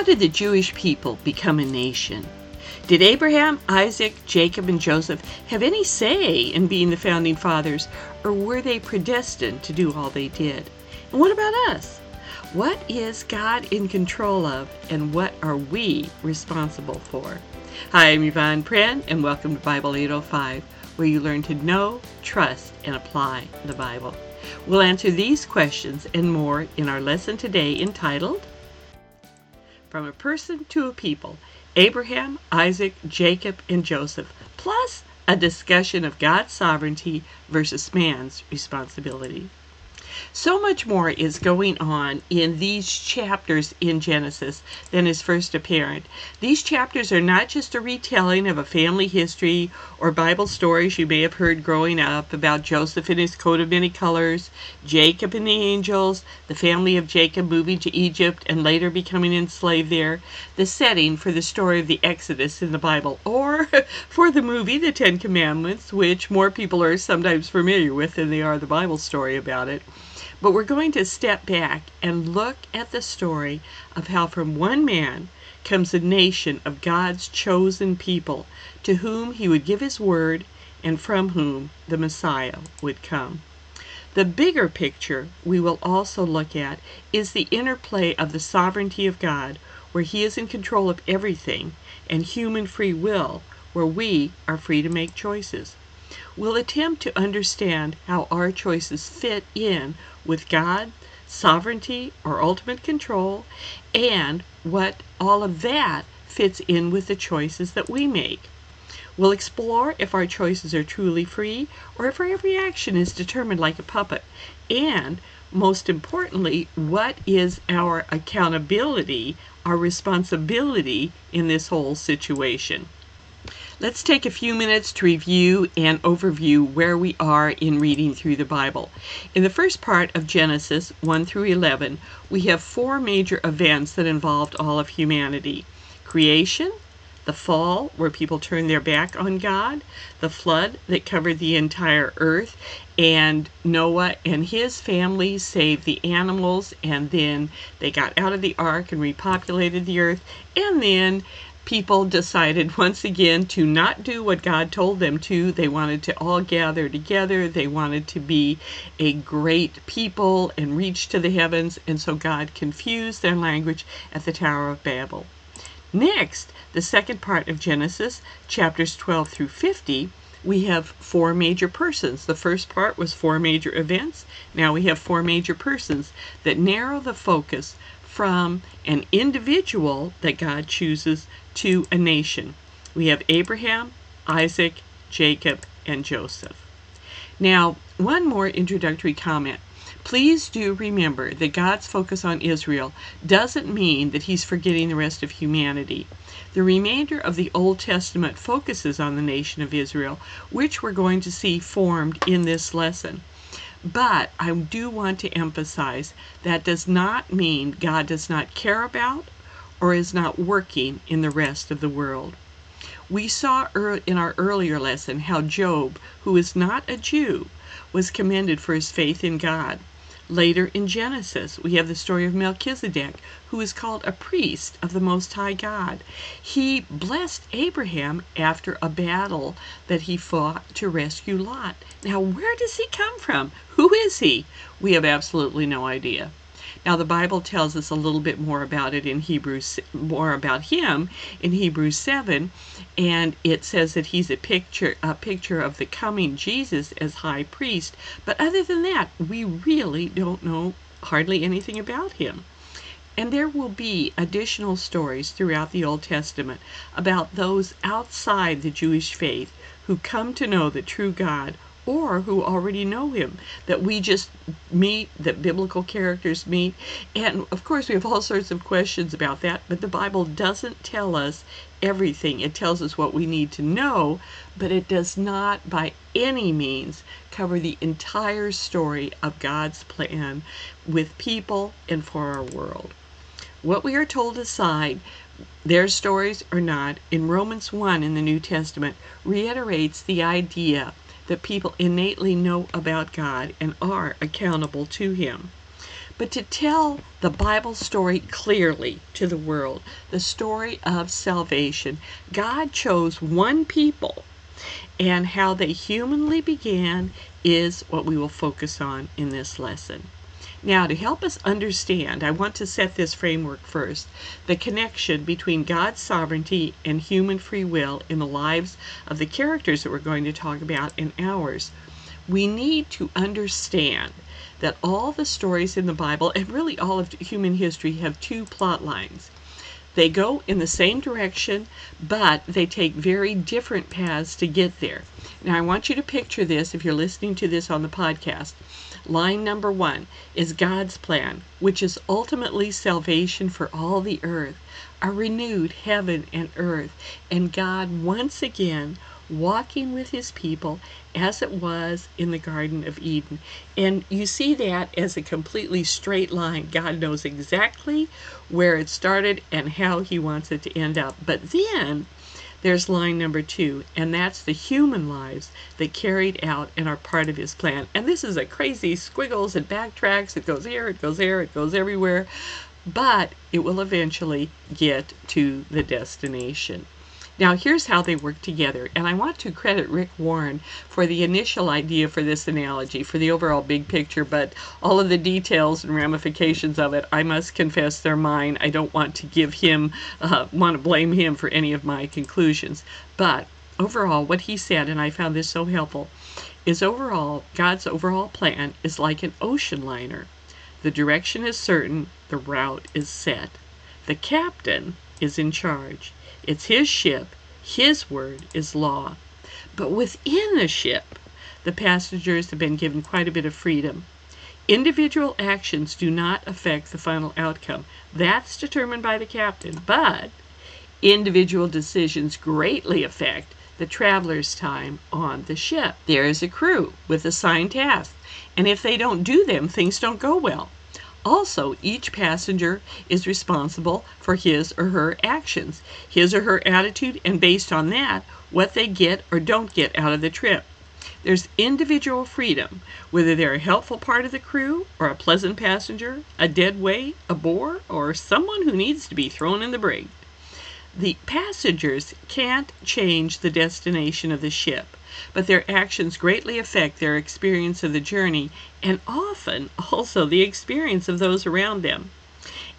How did the Jewish people become a nation? Did Abraham, Isaac, Jacob, and Joseph have any say in being the founding fathers, or were they predestined to do all they did? And what about us? What is God in control of, and what are we responsible for? Hi, I'm Yvonne Pran, and welcome to Bible 805, where you learn to know, trust, and apply the Bible. We'll answer these questions and more in our lesson today entitled From a Person to a People Abraham, Isaac, Jacob, and Joseph, plus a discussion of God's sovereignty versus man's responsibility. So much more is going on in these chapters in Genesis than is first apparent. These chapters are not just a retelling of a family history or Bible stories you may have heard growing up about Joseph and his coat of many colors, Jacob and the angels, the family of Jacob moving to Egypt and later becoming enslaved there, the setting for the story of the Exodus in the Bible, or for the movie The Ten Commandments, which more people are sometimes familiar with than they are the Bible story about it. But we're going to step back and look at the story of how from one man comes a nation of God's chosen people to whom he would give his word and from whom the Messiah would come. The bigger picture we will also look at is the interplay of the sovereignty of God, where He is in control of everything, and human free will, where we are free to make choices. We'll attempt to understand how our choices fit in with God, sovereignty, or ultimate control, and what all of that fits in with the choices that we make. We'll explore if our choices are truly free or if every action is determined like a puppet. And most importantly, what is our accountability, our responsibility in this whole situation? Let's take a few minutes to review and overview where we are in reading through the Bible. In the first part of Genesis 1 through 11, we have four major events that involved all of humanity creation, the fall, where people turned their back on God, the flood that covered the entire earth, and Noah and his family saved the animals, and then they got out of the ark and repopulated the earth, and then people decided once again to not do what God told them to. They wanted to all gather together. They wanted to be a great people and reach to the heavens. And so God confused their language at the Tower of Babel. Next, the second part of Genesis, chapters 12 through 50, we have four major persons. The first part was four major events. Now we have four major persons that narrow the focus from an individual that God chooses to a nation. We have Abraham, Isaac, Jacob, and Joseph. Now, one more introductory comment. Please do remember that God's focus on Israel doesn't mean that He's forgetting the rest of humanity. The remainder of the Old Testament focuses on the nation of Israel, which we're going to see formed in this lesson. But I do want to emphasize that does not mean God does not care about or is not working in the rest of the world. We saw in our earlier lesson how Job, who is not a Jew, was commended for his faith in God. Later in Genesis, we have the story of Melchizedek, who is called a priest of the Most High God. He blessed Abraham after a battle that he fought to rescue Lot. Now, where does he come from? Who is he? We have absolutely no idea. Now the Bible tells us a little bit more about it in Hebrews, more about him in Hebrews 7, and it says that he's a picture, a picture of the coming Jesus as high priest. But other than that, we really don't know hardly anything about him. And there will be additional stories throughout the Old Testament about those outside the Jewish faith who come to know the true God or who already know him that we just meet, that biblical characters meet. And of course, we have all sorts of questions about that, but the Bible doesn't tell us everything. It tells us what we need to know, but it does not by any means cover the entire story of God's plan with people and for our world. What we are told aside, their stories or not, in Romans 1 in the New Testament reiterates the idea that people innately know about God and are accountable to Him. but to tell the Bible story clearly to the world, the story of salvation. God chose one people, and how they humanly began is what we will focus on in this lesson. Now, to help us understand, I want to set this framework first the connection between God's sovereignty and human free will in the lives of the characters that we're going to talk about in ours. We need to understand that all the stories in the Bible, and really all of human history, have two plot lines. They go in the same direction, but they take very different paths to get there. Now, I want you to picture this if you're listening to this on the podcast. Line number one is God's plan, which is ultimately salvation for all the earth, a renewed heaven and earth, and God once again walking with his people as it was in the Garden of Eden. And you see that as a completely straight line. God knows exactly where it started and how he wants it to end up. But then there's line number two, and that's the human lives that carried out and are part of his plan. And this is a crazy squiggles and backtracks. It goes here, it goes there, it goes everywhere, but it will eventually get to the destination. Now, here's how they work together, and I want to credit Rick Warren for the initial idea for this analogy, for the overall big picture, but all of the details and ramifications of it, I must confess, they're mine. I don't want to give him, uh, want to blame him for any of my conclusions. But overall, what he said, and I found this so helpful, is overall, God's overall plan is like an ocean liner. The direction is certain, the route is set. The captain is in charge. It's his ship, his word is law. But within the ship, the passengers have been given quite a bit of freedom. Individual actions do not affect the final outcome. That's determined by the captain. But individual decisions greatly affect the traveler's time on the ship. There is a crew with assigned tasks, and if they don't do them, things don't go well. Also, each passenger is responsible for his or her actions, his or her attitude, and based on that, what they get or don't get out of the trip. There's individual freedom, whether they're a helpful part of the crew, or a pleasant passenger, a dead weight, a bore, or someone who needs to be thrown in the brig. The passengers can't change the destination of the ship but their actions greatly affect their experience of the journey and often also the experience of those around them.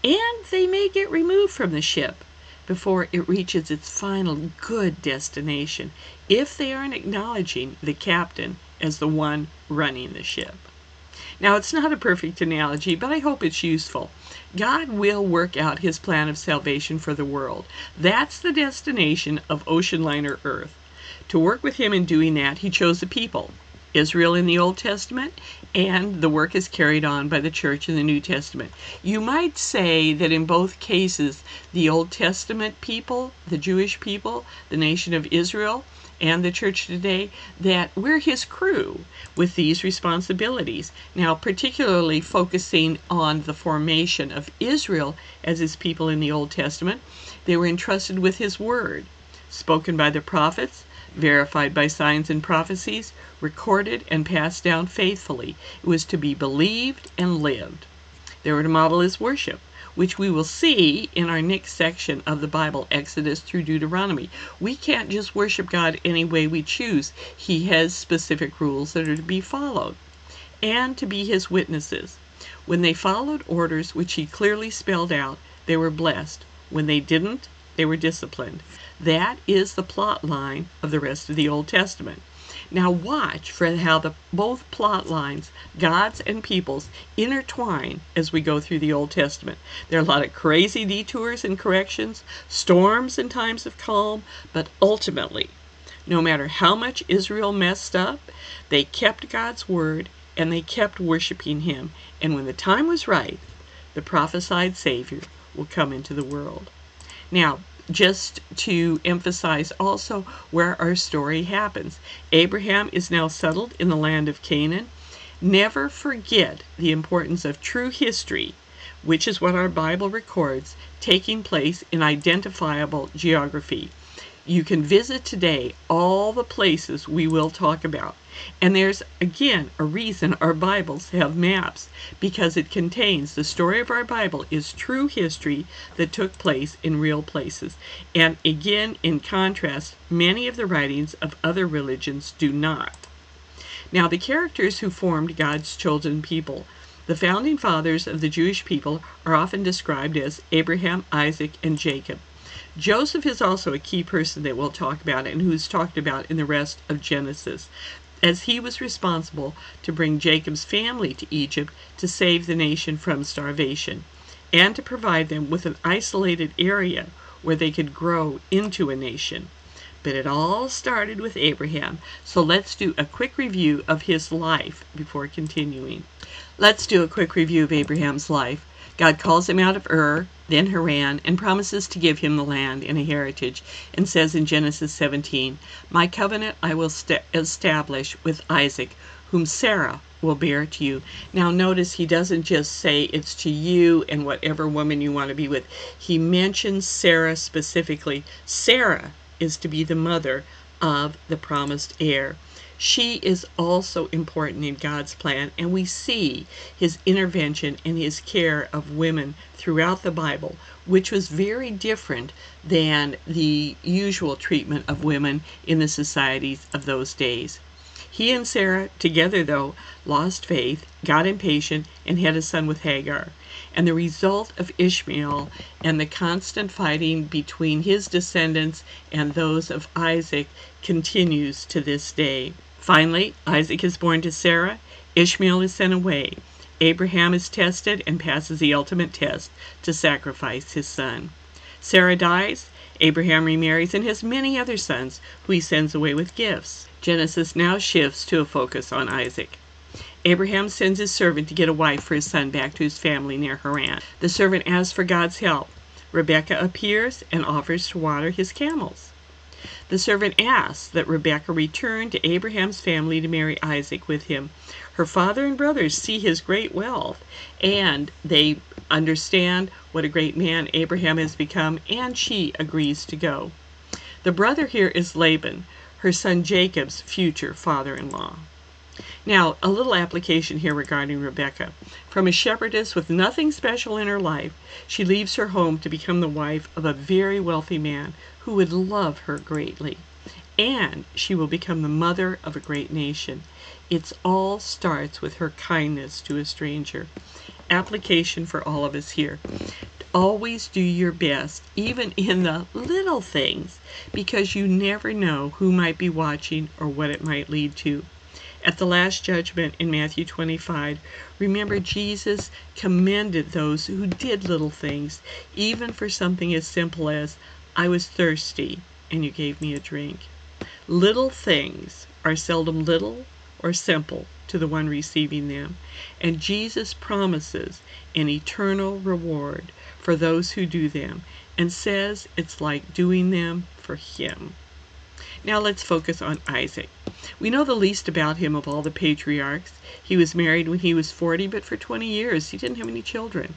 And they may get removed from the ship before it reaches its final good destination if they aren't acknowledging the captain as the one running the ship. Now, it's not a perfect analogy, but I hope it's useful. God will work out his plan of salvation for the world. That's the destination of ocean liner Earth. To work with him in doing that, he chose a people, Israel in the Old Testament, and the work is carried on by the church in the New Testament. You might say that in both cases, the Old Testament people, the Jewish people, the nation of Israel, and the church today, that we're his crew with these responsibilities. Now, particularly focusing on the formation of Israel as his people in the Old Testament, they were entrusted with his word, spoken by the prophets verified by signs and prophecies, recorded and passed down faithfully. It was to be believed and lived. They were to model his worship, which we will see in our next section of the Bible, Exodus through Deuteronomy. We can't just worship God any way we choose. He has specific rules that are to be followed and to be his witnesses. When they followed orders which he clearly spelled out, they were blessed. When they didn't, they were disciplined. That is the plot line of the rest of the Old Testament. Now watch for how the both plot lines, God's and people's, intertwine as we go through the Old Testament. There are a lot of crazy detours and corrections, storms and times of calm, but ultimately, no matter how much Israel messed up, they kept God's word and they kept worshiping him. And when the time was right, the prophesied Savior will come into the world. Now, just to emphasize also where our story happens. Abraham is now settled in the land of Canaan. Never forget the importance of true history, which is what our Bible records, taking place in identifiable geography. You can visit today all the places we will talk about. And there's, again, a reason our Bibles have maps, because it contains the story of our Bible is true history that took place in real places. And again, in contrast, many of the writings of other religions do not. Now, the characters who formed God's chosen people. The founding fathers of the Jewish people are often described as Abraham, Isaac, and Jacob. Joseph is also a key person that we'll talk about and who's talked about in the rest of Genesis, as he was responsible to bring Jacob's family to Egypt to save the nation from starvation and to provide them with an isolated area where they could grow into a nation. But it all started with Abraham, so let's do a quick review of his life before continuing. Let's do a quick review of Abraham's life. God calls him out of Ur, then Haran, and promises to give him the land in a heritage, and says in Genesis 17, My covenant I will st- establish with Isaac, whom Sarah will bear to you. Now, notice he doesn't just say it's to you and whatever woman you want to be with. He mentions Sarah specifically. Sarah is to be the mother of the promised heir. She is also important in God's plan, and we see his intervention and his care of women throughout the Bible, which was very different than the usual treatment of women in the societies of those days. He and Sarah, together though, lost faith, got impatient, and had a son with Hagar. And the result of Ishmael and the constant fighting between his descendants and those of Isaac continues to this day. Finally, Isaac is born to Sarah, Ishmael is sent away. Abraham is tested and passes the ultimate test to sacrifice his son. Sarah dies, Abraham remarries and has many other sons who he sends away with gifts. Genesis now shifts to a focus on Isaac. Abraham sends his servant to get a wife for his son back to his family near Haran. The servant asks for God's help. Rebekah appears and offers to water his camels. The servant asks that Rebekah return to Abraham's family to marry Isaac with him. Her father and brothers see his great wealth, and they understand what a great man Abraham has become, and she agrees to go. The brother here is Laban, her son Jacob's future father in law. Now, a little application here regarding Rebecca. From a shepherdess with nothing special in her life, she leaves her home to become the wife of a very wealthy man who would love her greatly. And she will become the mother of a great nation. It all starts with her kindness to a stranger. Application for all of us here. Always do your best, even in the little things, because you never know who might be watching or what it might lead to. At the Last Judgment in Matthew 25, remember Jesus commended those who did little things, even for something as simple as, I was thirsty, and you gave me a drink. Little things are seldom little or simple to the one receiving them, and Jesus promises an eternal reward for those who do them, and says it's like doing them for Him. Now let's focus on Isaac. We know the least about him of all the patriarchs. He was married when he was 40, but for 20 years he didn't have any children.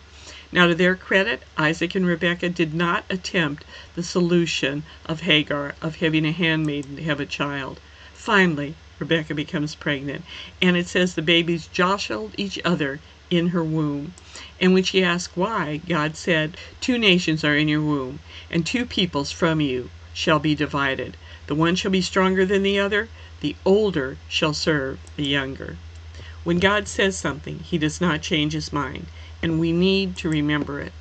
Now, to their credit, Isaac and Rebekah did not attempt the solution of Hagar of having a handmaiden to have a child. Finally, Rebekah becomes pregnant, and it says the babies jostled each other in her womb. And when she asked why, God said, Two nations are in your womb, and two peoples from you shall be divided. The one shall be stronger than the other, the older shall serve the younger. When God says something, he does not change his mind and we need to remember it.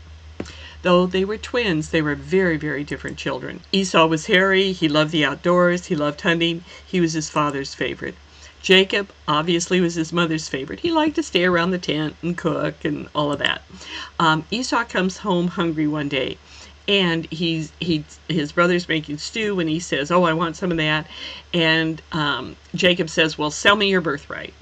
Though they were twins, they were very, very different children. Esau was hairy, he loved the outdoors, he loved hunting, he was his father's favorite. Jacob obviously was his mother's favorite. He liked to stay around the tent and cook and all of that. Um, Esau comes home hungry one day and he's he his brother's making stew and he says oh i want some of that and um, jacob says well sell me your birthright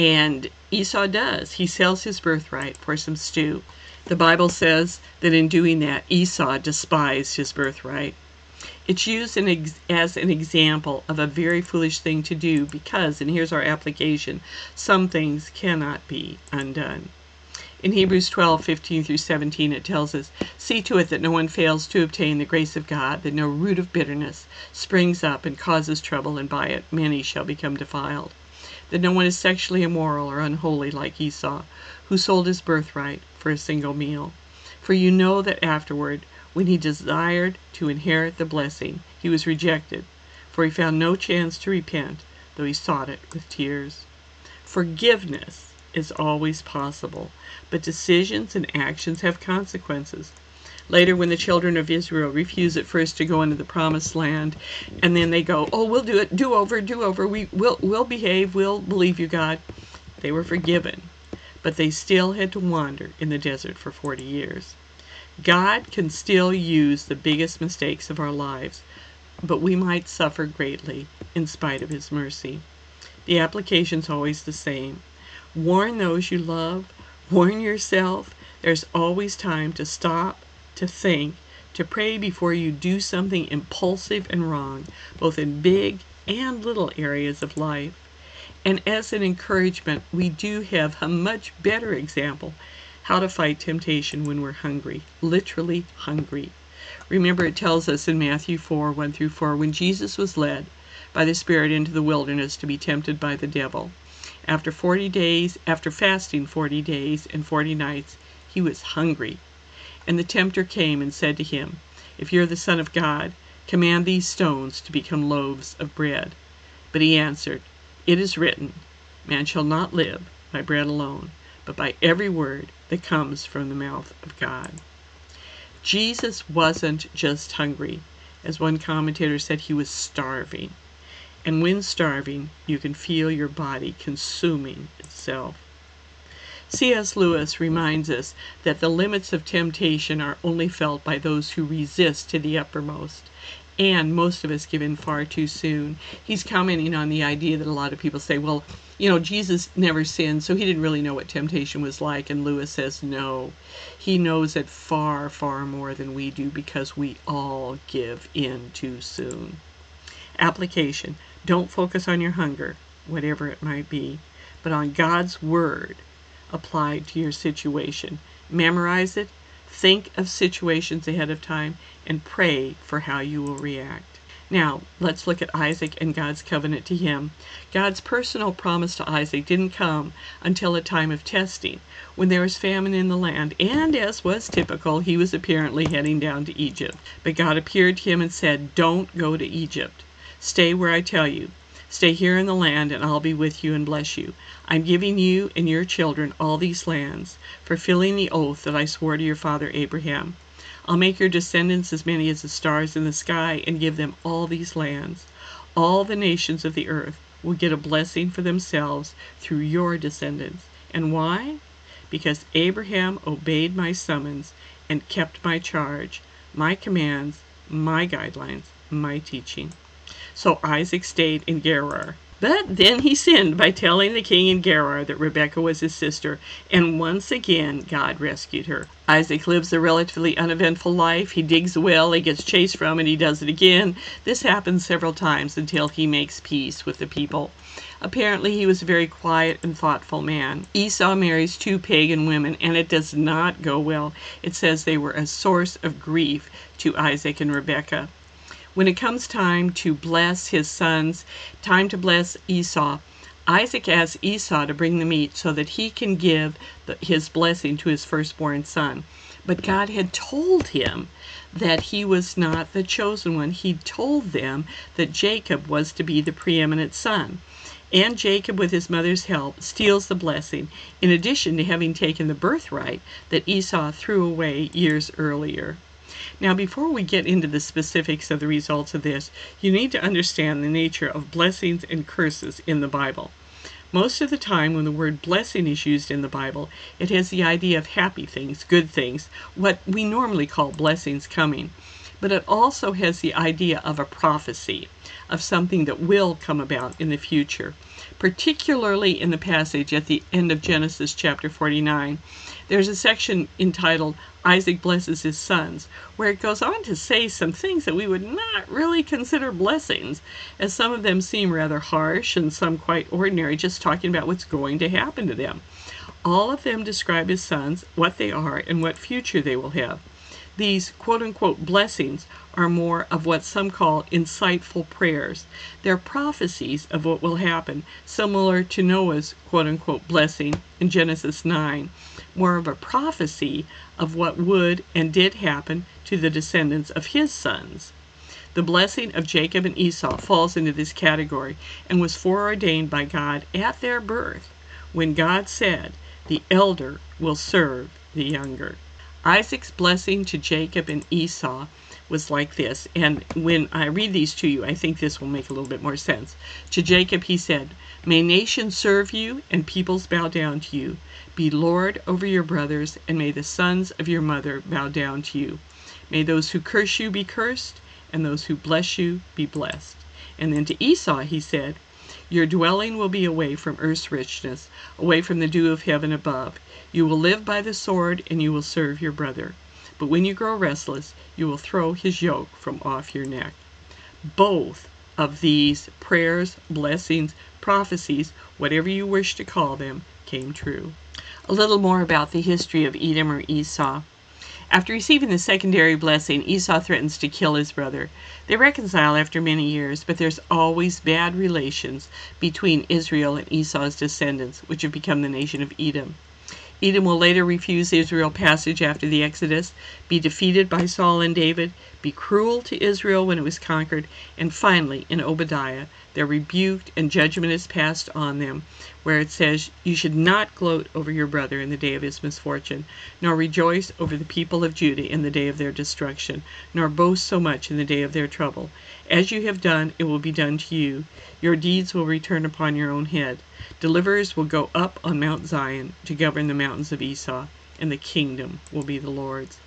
and Esau does. He sells his birthright for some stew. The Bible says that in doing that, Esau despised his birthright. It's used as an example of a very foolish thing to do because, and here's our application, some things cannot be undone. In Hebrews 12, 15 through 17, it tells us, See to it that no one fails to obtain the grace of God, that no root of bitterness springs up and causes trouble, and by it many shall become defiled. That no one is sexually immoral or unholy like Esau, who sold his birthright for a single meal. For you know that afterward, when he desired to inherit the blessing, he was rejected, for he found no chance to repent, though he sought it with tears. Forgiveness is always possible, but decisions and actions have consequences. Later, when the children of Israel refuse at first to go into the promised land, and then they go, "Oh, we'll do it, do over, do over. We will, we'll behave. We'll believe you, God." They were forgiven, but they still had to wander in the desert for 40 years. God can still use the biggest mistakes of our lives, but we might suffer greatly in spite of His mercy. The application is always the same. Warn those you love. Warn yourself. There's always time to stop to think, to pray before you do something impulsive and wrong, both in big and little areas of life. And as an encouragement, we do have a much better example how to fight temptation when we're hungry, literally hungry. Remember, it tells us in Matthew 4 1 through 4 when Jesus was led by the Spirit into the wilderness to be tempted by the devil. After 40 days, after fasting 40 days and 40 nights, he was hungry. And the tempter came and said to him, If you are the Son of God, command these stones to become loaves of bread. But he answered, It is written, Man shall not live by bread alone, but by every word that comes from the mouth of God. Jesus wasn't just hungry. As one commentator said, he was starving. And when starving, you can feel your body consuming itself. C.S. Lewis reminds us that the limits of temptation are only felt by those who resist to the uppermost. And most of us give in far too soon. He's commenting on the idea that a lot of people say, well, you know, Jesus never sinned, so he didn't really know what temptation was like. And Lewis says, no, he knows it far, far more than we do because we all give in too soon. Application Don't focus on your hunger, whatever it might be, but on God's Word applied to your situation. Memorize it, think of situations ahead of time, and pray for how you will react. Now, let's look at Isaac and God's covenant to him. God's personal promise to Isaac didn't come until a time of testing, when there was famine in the land, and as was typical, he was apparently heading down to Egypt. But God appeared to him and said, Don't go to Egypt. Stay where I tell you. Stay here in the land, and I'll be with you and bless you. I'm giving you and your children all these lands, fulfilling the oath that I swore to your father Abraham. I'll make your descendants as many as the stars in the sky, and give them all these lands. All the nations of the earth will get a blessing for themselves through your descendants. And why? Because Abraham obeyed my summons and kept my charge, my commands, my guidelines, my teaching. So Isaac stayed in Gerar. But then he sinned by telling the king in Gerar that Rebekah was his sister, and once again God rescued her. Isaac lives a relatively uneventful life. He digs a well, he gets chased from it, and he does it again. This happens several times until he makes peace with the people. Apparently, he was a very quiet and thoughtful man. Esau marries two pagan women, and it does not go well. It says they were a source of grief to Isaac and Rebekah when it comes time to bless his sons, time to bless Esau, Isaac asks Esau to bring the meat so that he can give the, his blessing to his firstborn son. But God had told him that he was not the chosen one. He told them that Jacob was to be the preeminent son. And Jacob, with his mother's help, steals the blessing, in addition to having taken the birthright that Esau threw away years earlier. Now, before we get into the specifics of the results of this, you need to understand the nature of blessings and curses in the Bible. Most of the time, when the word blessing is used in the Bible, it has the idea of happy things, good things, what we normally call blessings coming. But it also has the idea of a prophecy, of something that will come about in the future particularly in the passage at the end of Genesis chapter 49. There's a section entitled Isaac Blesses His Sons, where it goes on to say some things that we would not really consider blessings, as some of them seem rather harsh and some quite ordinary, just talking about what's going to happen to them. All of them describe his sons, what they are, and what future they will have. These quote unquote blessings are more of what some call insightful prayers. They're prophecies of what will happen, similar to Noah's quote unquote blessing in Genesis 9, more of a prophecy of what would and did happen to the descendants of his sons. The blessing of Jacob and Esau falls into this category and was foreordained by God at their birth, when God said, The elder will serve the younger. Isaac's blessing to Jacob and Esau was like this. And when I read these to you, I think this will make a little bit more sense. To Jacob, he said, May nations serve you and peoples bow down to you. Be Lord over your brothers, and may the sons of your mother bow down to you. May those who curse you be cursed, and those who bless you be blessed. And then to Esau, he said, Your dwelling will be away from earth's richness, away from the dew of heaven above. You will live by the sword, and you will serve your brother. But when you grow restless, you will throw his yoke from off your neck. Both of these prayers, blessings, prophecies, whatever you wish to call them, came true. A little more about the history of Edom or Esau. After receiving the secondary blessing, Esau threatens to kill his brother. They reconcile after many years, but there's always bad relations between Israel and Esau's descendants, which have become the nation of Edom. Edom will later refuse Israel passage after the Exodus, be defeated by Saul and David, be cruel to Israel when it was conquered, and finally, in Obadiah, they're rebuked and judgment is passed on them, where it says, You should not gloat over your brother in the day of his misfortune, nor rejoice over the people of Judah in the day of their destruction, nor boast so much in the day of their trouble. As you have done, it will be done to you. Your deeds will return upon your own head. Deliverers will go up on Mount Zion to govern the mountains of Esau, and the kingdom will be the Lord's.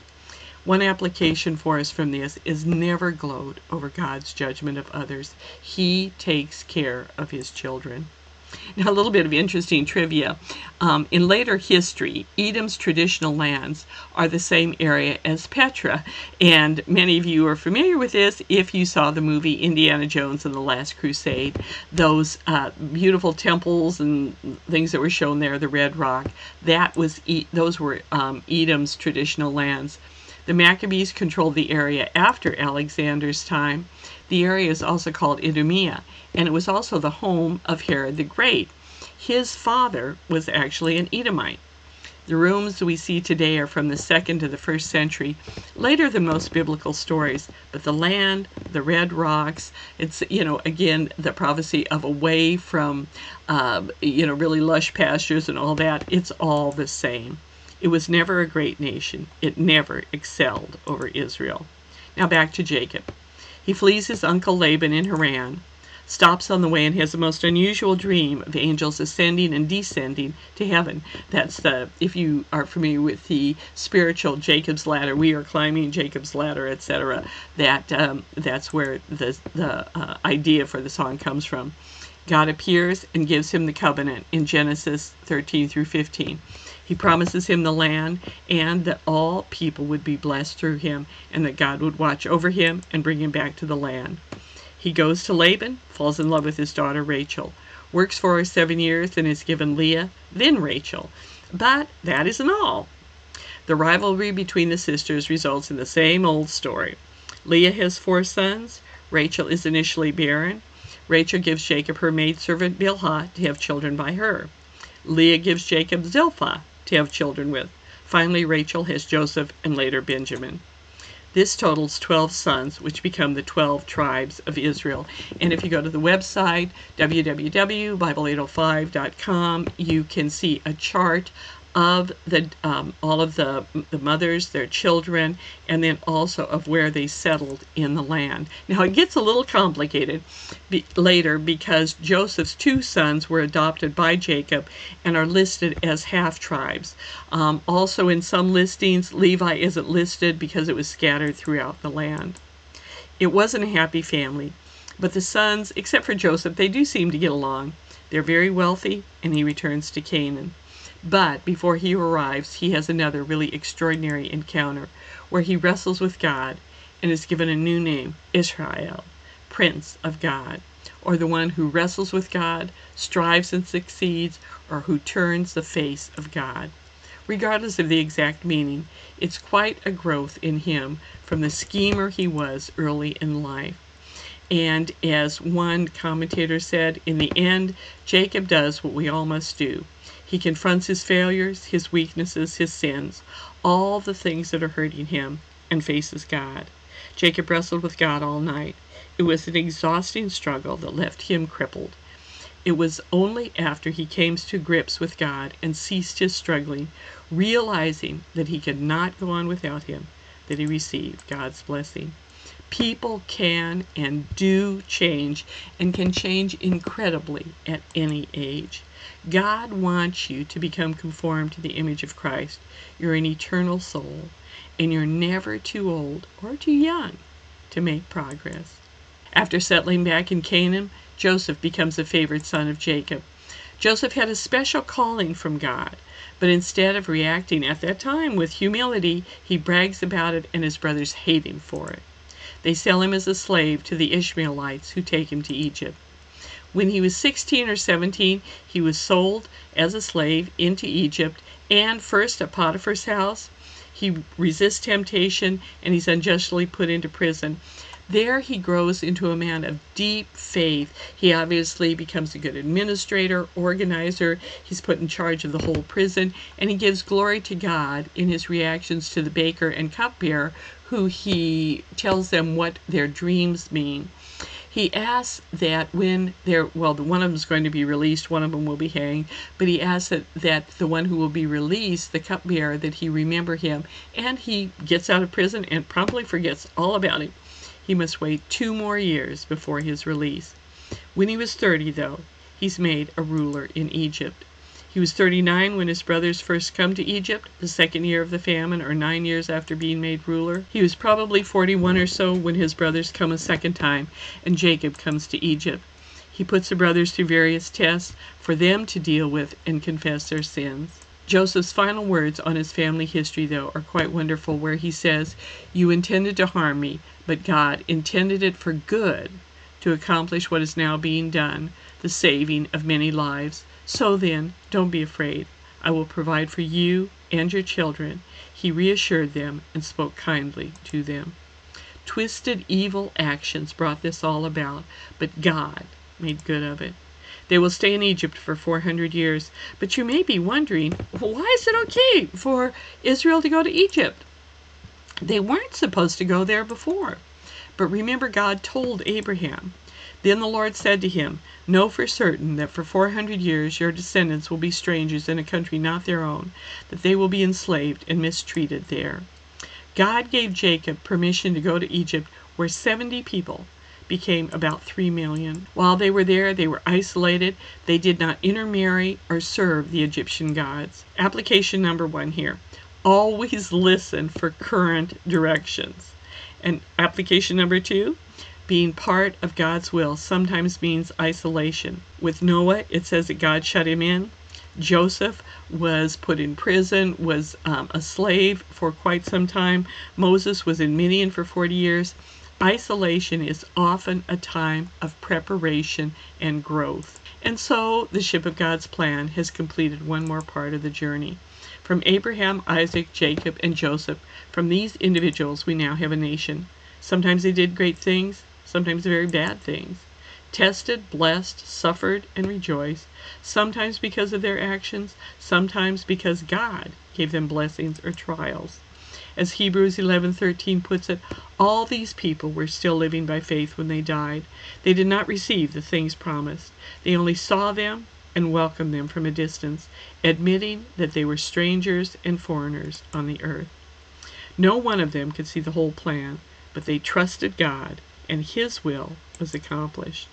One application for us from this is never gloat over God's judgment of others. He takes care of his children. Now, a little bit of interesting trivia. Um, in later history, Edom's traditional lands are the same area as Petra, and many of you are familiar with this if you saw the movie Indiana Jones and the Last Crusade. Those uh, beautiful temples and things that were shown there, the Red Rock, that was e- those were um, Edom's traditional lands. The Maccabees controlled the area after Alexander's time. The area is also called Idumea, and it was also the home of Herod the Great. His father was actually an Edomite. The rooms we see today are from the second to the first century, later than most biblical stories. But the land, the red rocks, it's, you know, again, the prophecy of away from, uh, you know, really lush pastures and all that, it's all the same. It was never a great nation, it never excelled over Israel. Now back to Jacob. He flees his uncle Laban in Haran, stops on the way and has a most unusual dream of angels ascending and descending to heaven. That's the, if you are familiar with the spiritual Jacob's ladder, we are climbing Jacob's ladder, etc. That um, that's where the the uh, idea for the song comes from. God appears and gives him the covenant in Genesis 13 through 15. He promises him the land and that all people would be blessed through him and that God would watch over him and bring him back to the land. He goes to Laban, falls in love with his daughter Rachel, works for her seven years and is given Leah, then Rachel. But that isn't all. The rivalry between the sisters results in the same old story. Leah has four sons. Rachel is initially barren. Rachel gives Jacob her maidservant Bilhah to have children by her. Leah gives Jacob Zilpah to have children with. Finally, Rachel has Joseph and later Benjamin. This totals 12 sons, which become the 12 tribes of Israel. And if you go to the website, www.bible805.com, you can see a chart of the um, all of the the mothers, their children, and then also of where they settled in the land. Now it gets a little complicated be, later because Joseph's two sons were adopted by Jacob and are listed as half tribes. Um, also, in some listings, Levi isn't listed because it was scattered throughout the land. It wasn't a happy family, but the sons, except for Joseph, they do seem to get along. They're very wealthy, and he returns to Canaan. But before he arrives, he has another really extraordinary encounter where he wrestles with God and is given a new name, Israel, Prince of God, or the one who wrestles with God, strives and succeeds, or who turns the face of God. regardless of the exact meaning, it's quite a growth in him from the schemer he was early in life. And as one commentator said, in the end, Jacob does what we all must do. He confronts his failures, his weaknesses, his sins, all the things that are hurting him, and faces God. Jacob wrestled with God all night. It was an exhausting struggle that left him crippled. It was only after he came to grips with God and ceased his struggling, realizing that he could not go on without him, that he received God's blessing. People can and do change and can change incredibly at any age. God wants you to become conformed to the image of Christ. You're an eternal soul, and you're never too old or too young to make progress. After settling back in Canaan, Joseph becomes a favored son of Jacob. Joseph had a special calling from God, but instead of reacting at that time with humility, he brags about it and his brothers hate him for it. They sell him as a slave to the Ishmaelites who take him to Egypt. When he was 16 or 17, he was sold as a slave into Egypt and first at Potiphar's house. He resists temptation and he's unjustly put into prison. There he grows into a man of deep faith. He obviously becomes a good administrator, organizer. He's put in charge of the whole prison, and he gives glory to God in his reactions to the baker and cupbearer who he tells them what their dreams mean. He asks that when they're, well, one of them is going to be released, one of them will be hanged, but he asks that, that the one who will be released, the cupbearer, that he remember him. And he gets out of prison and promptly forgets all about him. He must wait two more years before his release. When he was 30, though, he's made a ruler in Egypt. He was 39 when his brothers first come to Egypt, the second year of the famine, or nine years after being made ruler. He was probably 41 or so when his brothers come a second time, and Jacob comes to Egypt. He puts the brothers through various tests for them to deal with and confess their sins. Joseph's final words on his family history, though, are quite wonderful, where he says, You intended to harm me, but God intended it for good to accomplish what is now being done, the saving of many lives. So then, don't be afraid. I will provide for you and your children. He reassured them and spoke kindly to them. Twisted evil actions brought this all about, but God made good of it. They will stay in Egypt for 400 years. But you may be wondering, why is it okay for Israel to go to Egypt? They weren't supposed to go there before. But remember, God told Abraham, then the Lord said to him, Know for certain that for four hundred years your descendants will be strangers in a country not their own, that they will be enslaved and mistreated there. God gave Jacob permission to go to Egypt, where 70 people became about 3 million. While they were there, they were isolated. They did not intermarry or serve the Egyptian gods. Application number one here always listen for current directions. And application number two being part of God's will sometimes means isolation. With Noah, it says that God shut him in. Joseph was put in prison, was um, a slave for quite some time. Moses was in Midian for 40 years. Isolation is often a time of preparation and growth. And so the ship of God's plan has completed one more part of the journey. From Abraham, Isaac, Jacob, and Joseph, from these individuals, we now have a nation. Sometimes they did great things, sometimes very bad things. Tested, blessed, suffered, and rejoiced, sometimes because of their actions, sometimes because God gave them blessings or trials. As Hebrews 11:13 puts it, all these people were still living by faith when they died. They did not receive the things promised. They only saw them and welcomed them from a distance, admitting that they were strangers and foreigners on the earth. No one of them could see the whole plan, but they trusted God and His will was accomplished.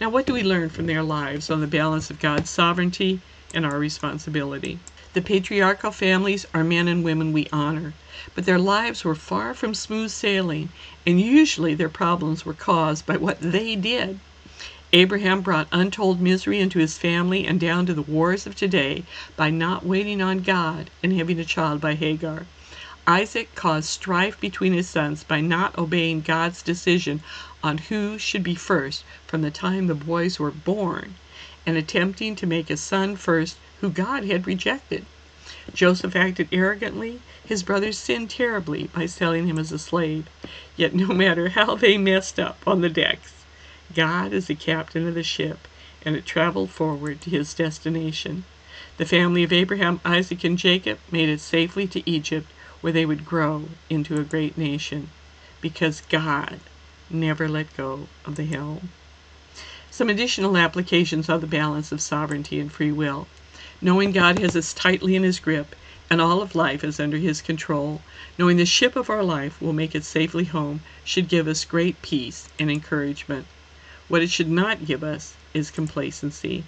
Now, what do we learn from their lives on the balance of God's sovereignty and our responsibility? The patriarchal families are men and women we honor, but their lives were far from smooth sailing, and usually their problems were caused by what they did. Abraham brought untold misery into his family and down to the wars of today by not waiting on God and having a child by Hagar. Isaac caused strife between his sons by not obeying God's decision on who should be first from the time the boys were born, and attempting to make a son first who God had rejected. Joseph acted arrogantly. His brothers sinned terribly by selling him as a slave. Yet no matter how they messed up on the decks, God is the captain of the ship, and it traveled forward to his destination. The family of Abraham, Isaac, and Jacob made it safely to Egypt, where they would grow into a great nation, because God never let go of the helm. Some additional applications of the balance of sovereignty and free will. Knowing God has us tightly in his grip and all of life is under his control, knowing the ship of our life will make it safely home, should give us great peace and encouragement. What it should not give us is complacency.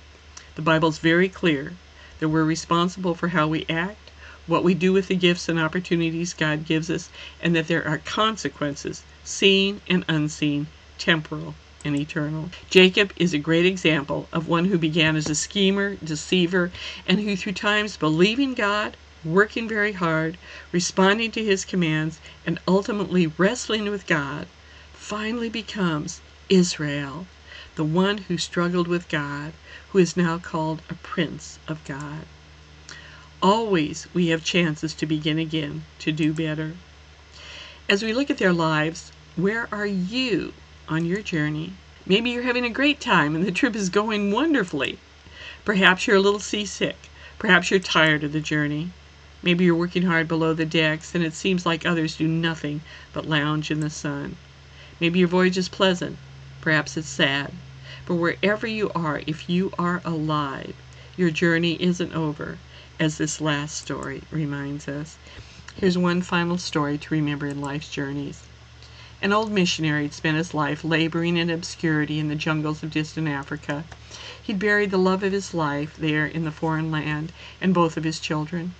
The Bible is very clear that we're responsible for how we act, what we do with the gifts and opportunities God gives us, and that there are consequences, seen and unseen, temporal and eternal. Jacob is a great example of one who began as a schemer, deceiver, and who, through times believing God, working very hard, responding to his commands, and ultimately wrestling with God, finally becomes Israel, the one who struggled with God, who is now called a prince of God. Always we have chances to begin again, to do better. As we look at their lives, where are you on your journey? Maybe you're having a great time and the trip is going wonderfully. Perhaps you're a little seasick. Perhaps you're tired of the journey. Maybe you're working hard below the decks and it seems like others do nothing but lounge in the sun. Maybe your voyage is pleasant. Perhaps it's sad. But wherever you are, if you are alive, your journey isn't over as this last story reminds us. Here's one final story to remember in life's journeys. An old missionary had spent his life laboring in obscurity in the jungles of distant Africa. He'd buried the love of his life there in the foreign land and both of his children.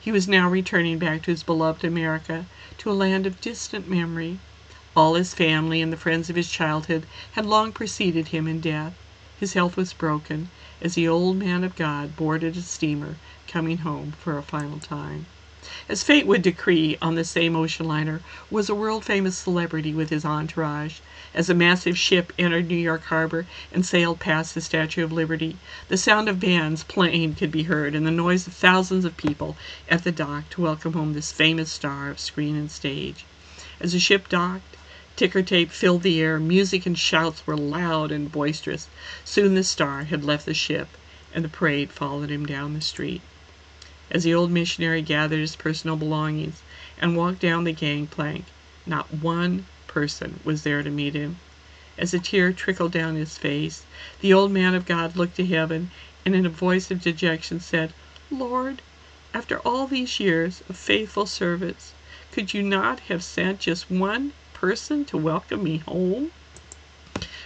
He was now returning back to his beloved America, to a land of distant memory. All his family and the friends of his childhood had long preceded him in death. His health was broken as the old man of God boarded a steamer coming home for a final time. As fate would decree, on the same ocean liner was a world famous celebrity with his entourage. As a massive ship entered New York harbor and sailed past the Statue of Liberty, the sound of bands playing could be heard and the noise of thousands of people at the dock to welcome home this famous star of screen and stage. As the ship docked, ticker tape filled the air, music and shouts were loud and boisterous. Soon the star had left the ship and the parade followed him down the street. As the old missionary gathered his personal belongings and walked down the gangplank, not one person was there to meet him. As a tear trickled down his face, the old man of God looked to heaven and in a voice of dejection said, Lord, after all these years of faithful service, could you not have sent just one person to welcome me home?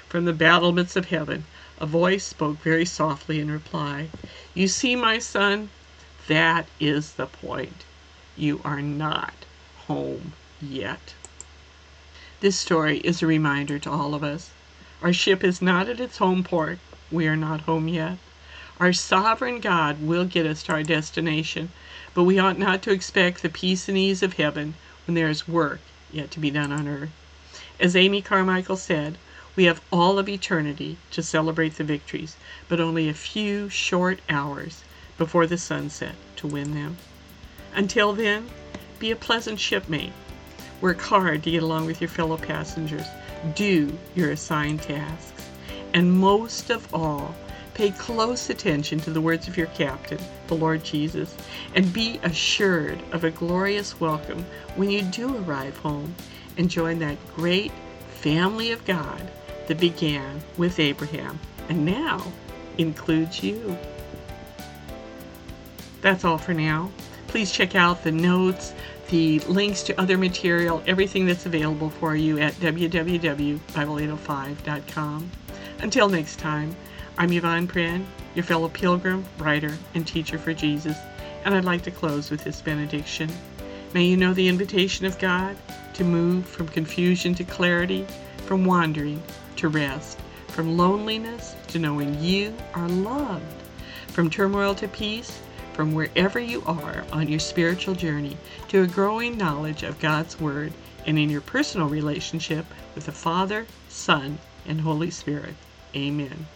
From the battlements of heaven, a voice spoke very softly in reply, You see, my son, that is the point. You are not home yet. This story is a reminder to all of us. Our ship is not at its home port. We are not home yet. Our sovereign God will get us to our destination, but we ought not to expect the peace and ease of heaven when there is work yet to be done on earth. As Amy Carmichael said, we have all of eternity to celebrate the victories, but only a few short hours before the sunset to win them. Until then, be a pleasant shipmate. Work hard to get along with your fellow passengers. Do your assigned tasks. And most of all, pay close attention to the words of your captain, the Lord Jesus, and be assured of a glorious welcome when you do arrive home and join that great family of God that began with Abraham and now includes you. That's all for now. Please check out the notes, the links to other material, everything that's available for you at www.bible805.com. Until next time, I'm Yvonne Prin, your fellow pilgrim, writer, and teacher for Jesus, and I'd like to close with this benediction. May you know the invitation of God to move from confusion to clarity, from wandering to rest, from loneliness to knowing you are loved, from turmoil to peace from wherever you are on your spiritual journey to a growing knowledge of God's Word and in your personal relationship with the Father, Son, and Holy Spirit. Amen.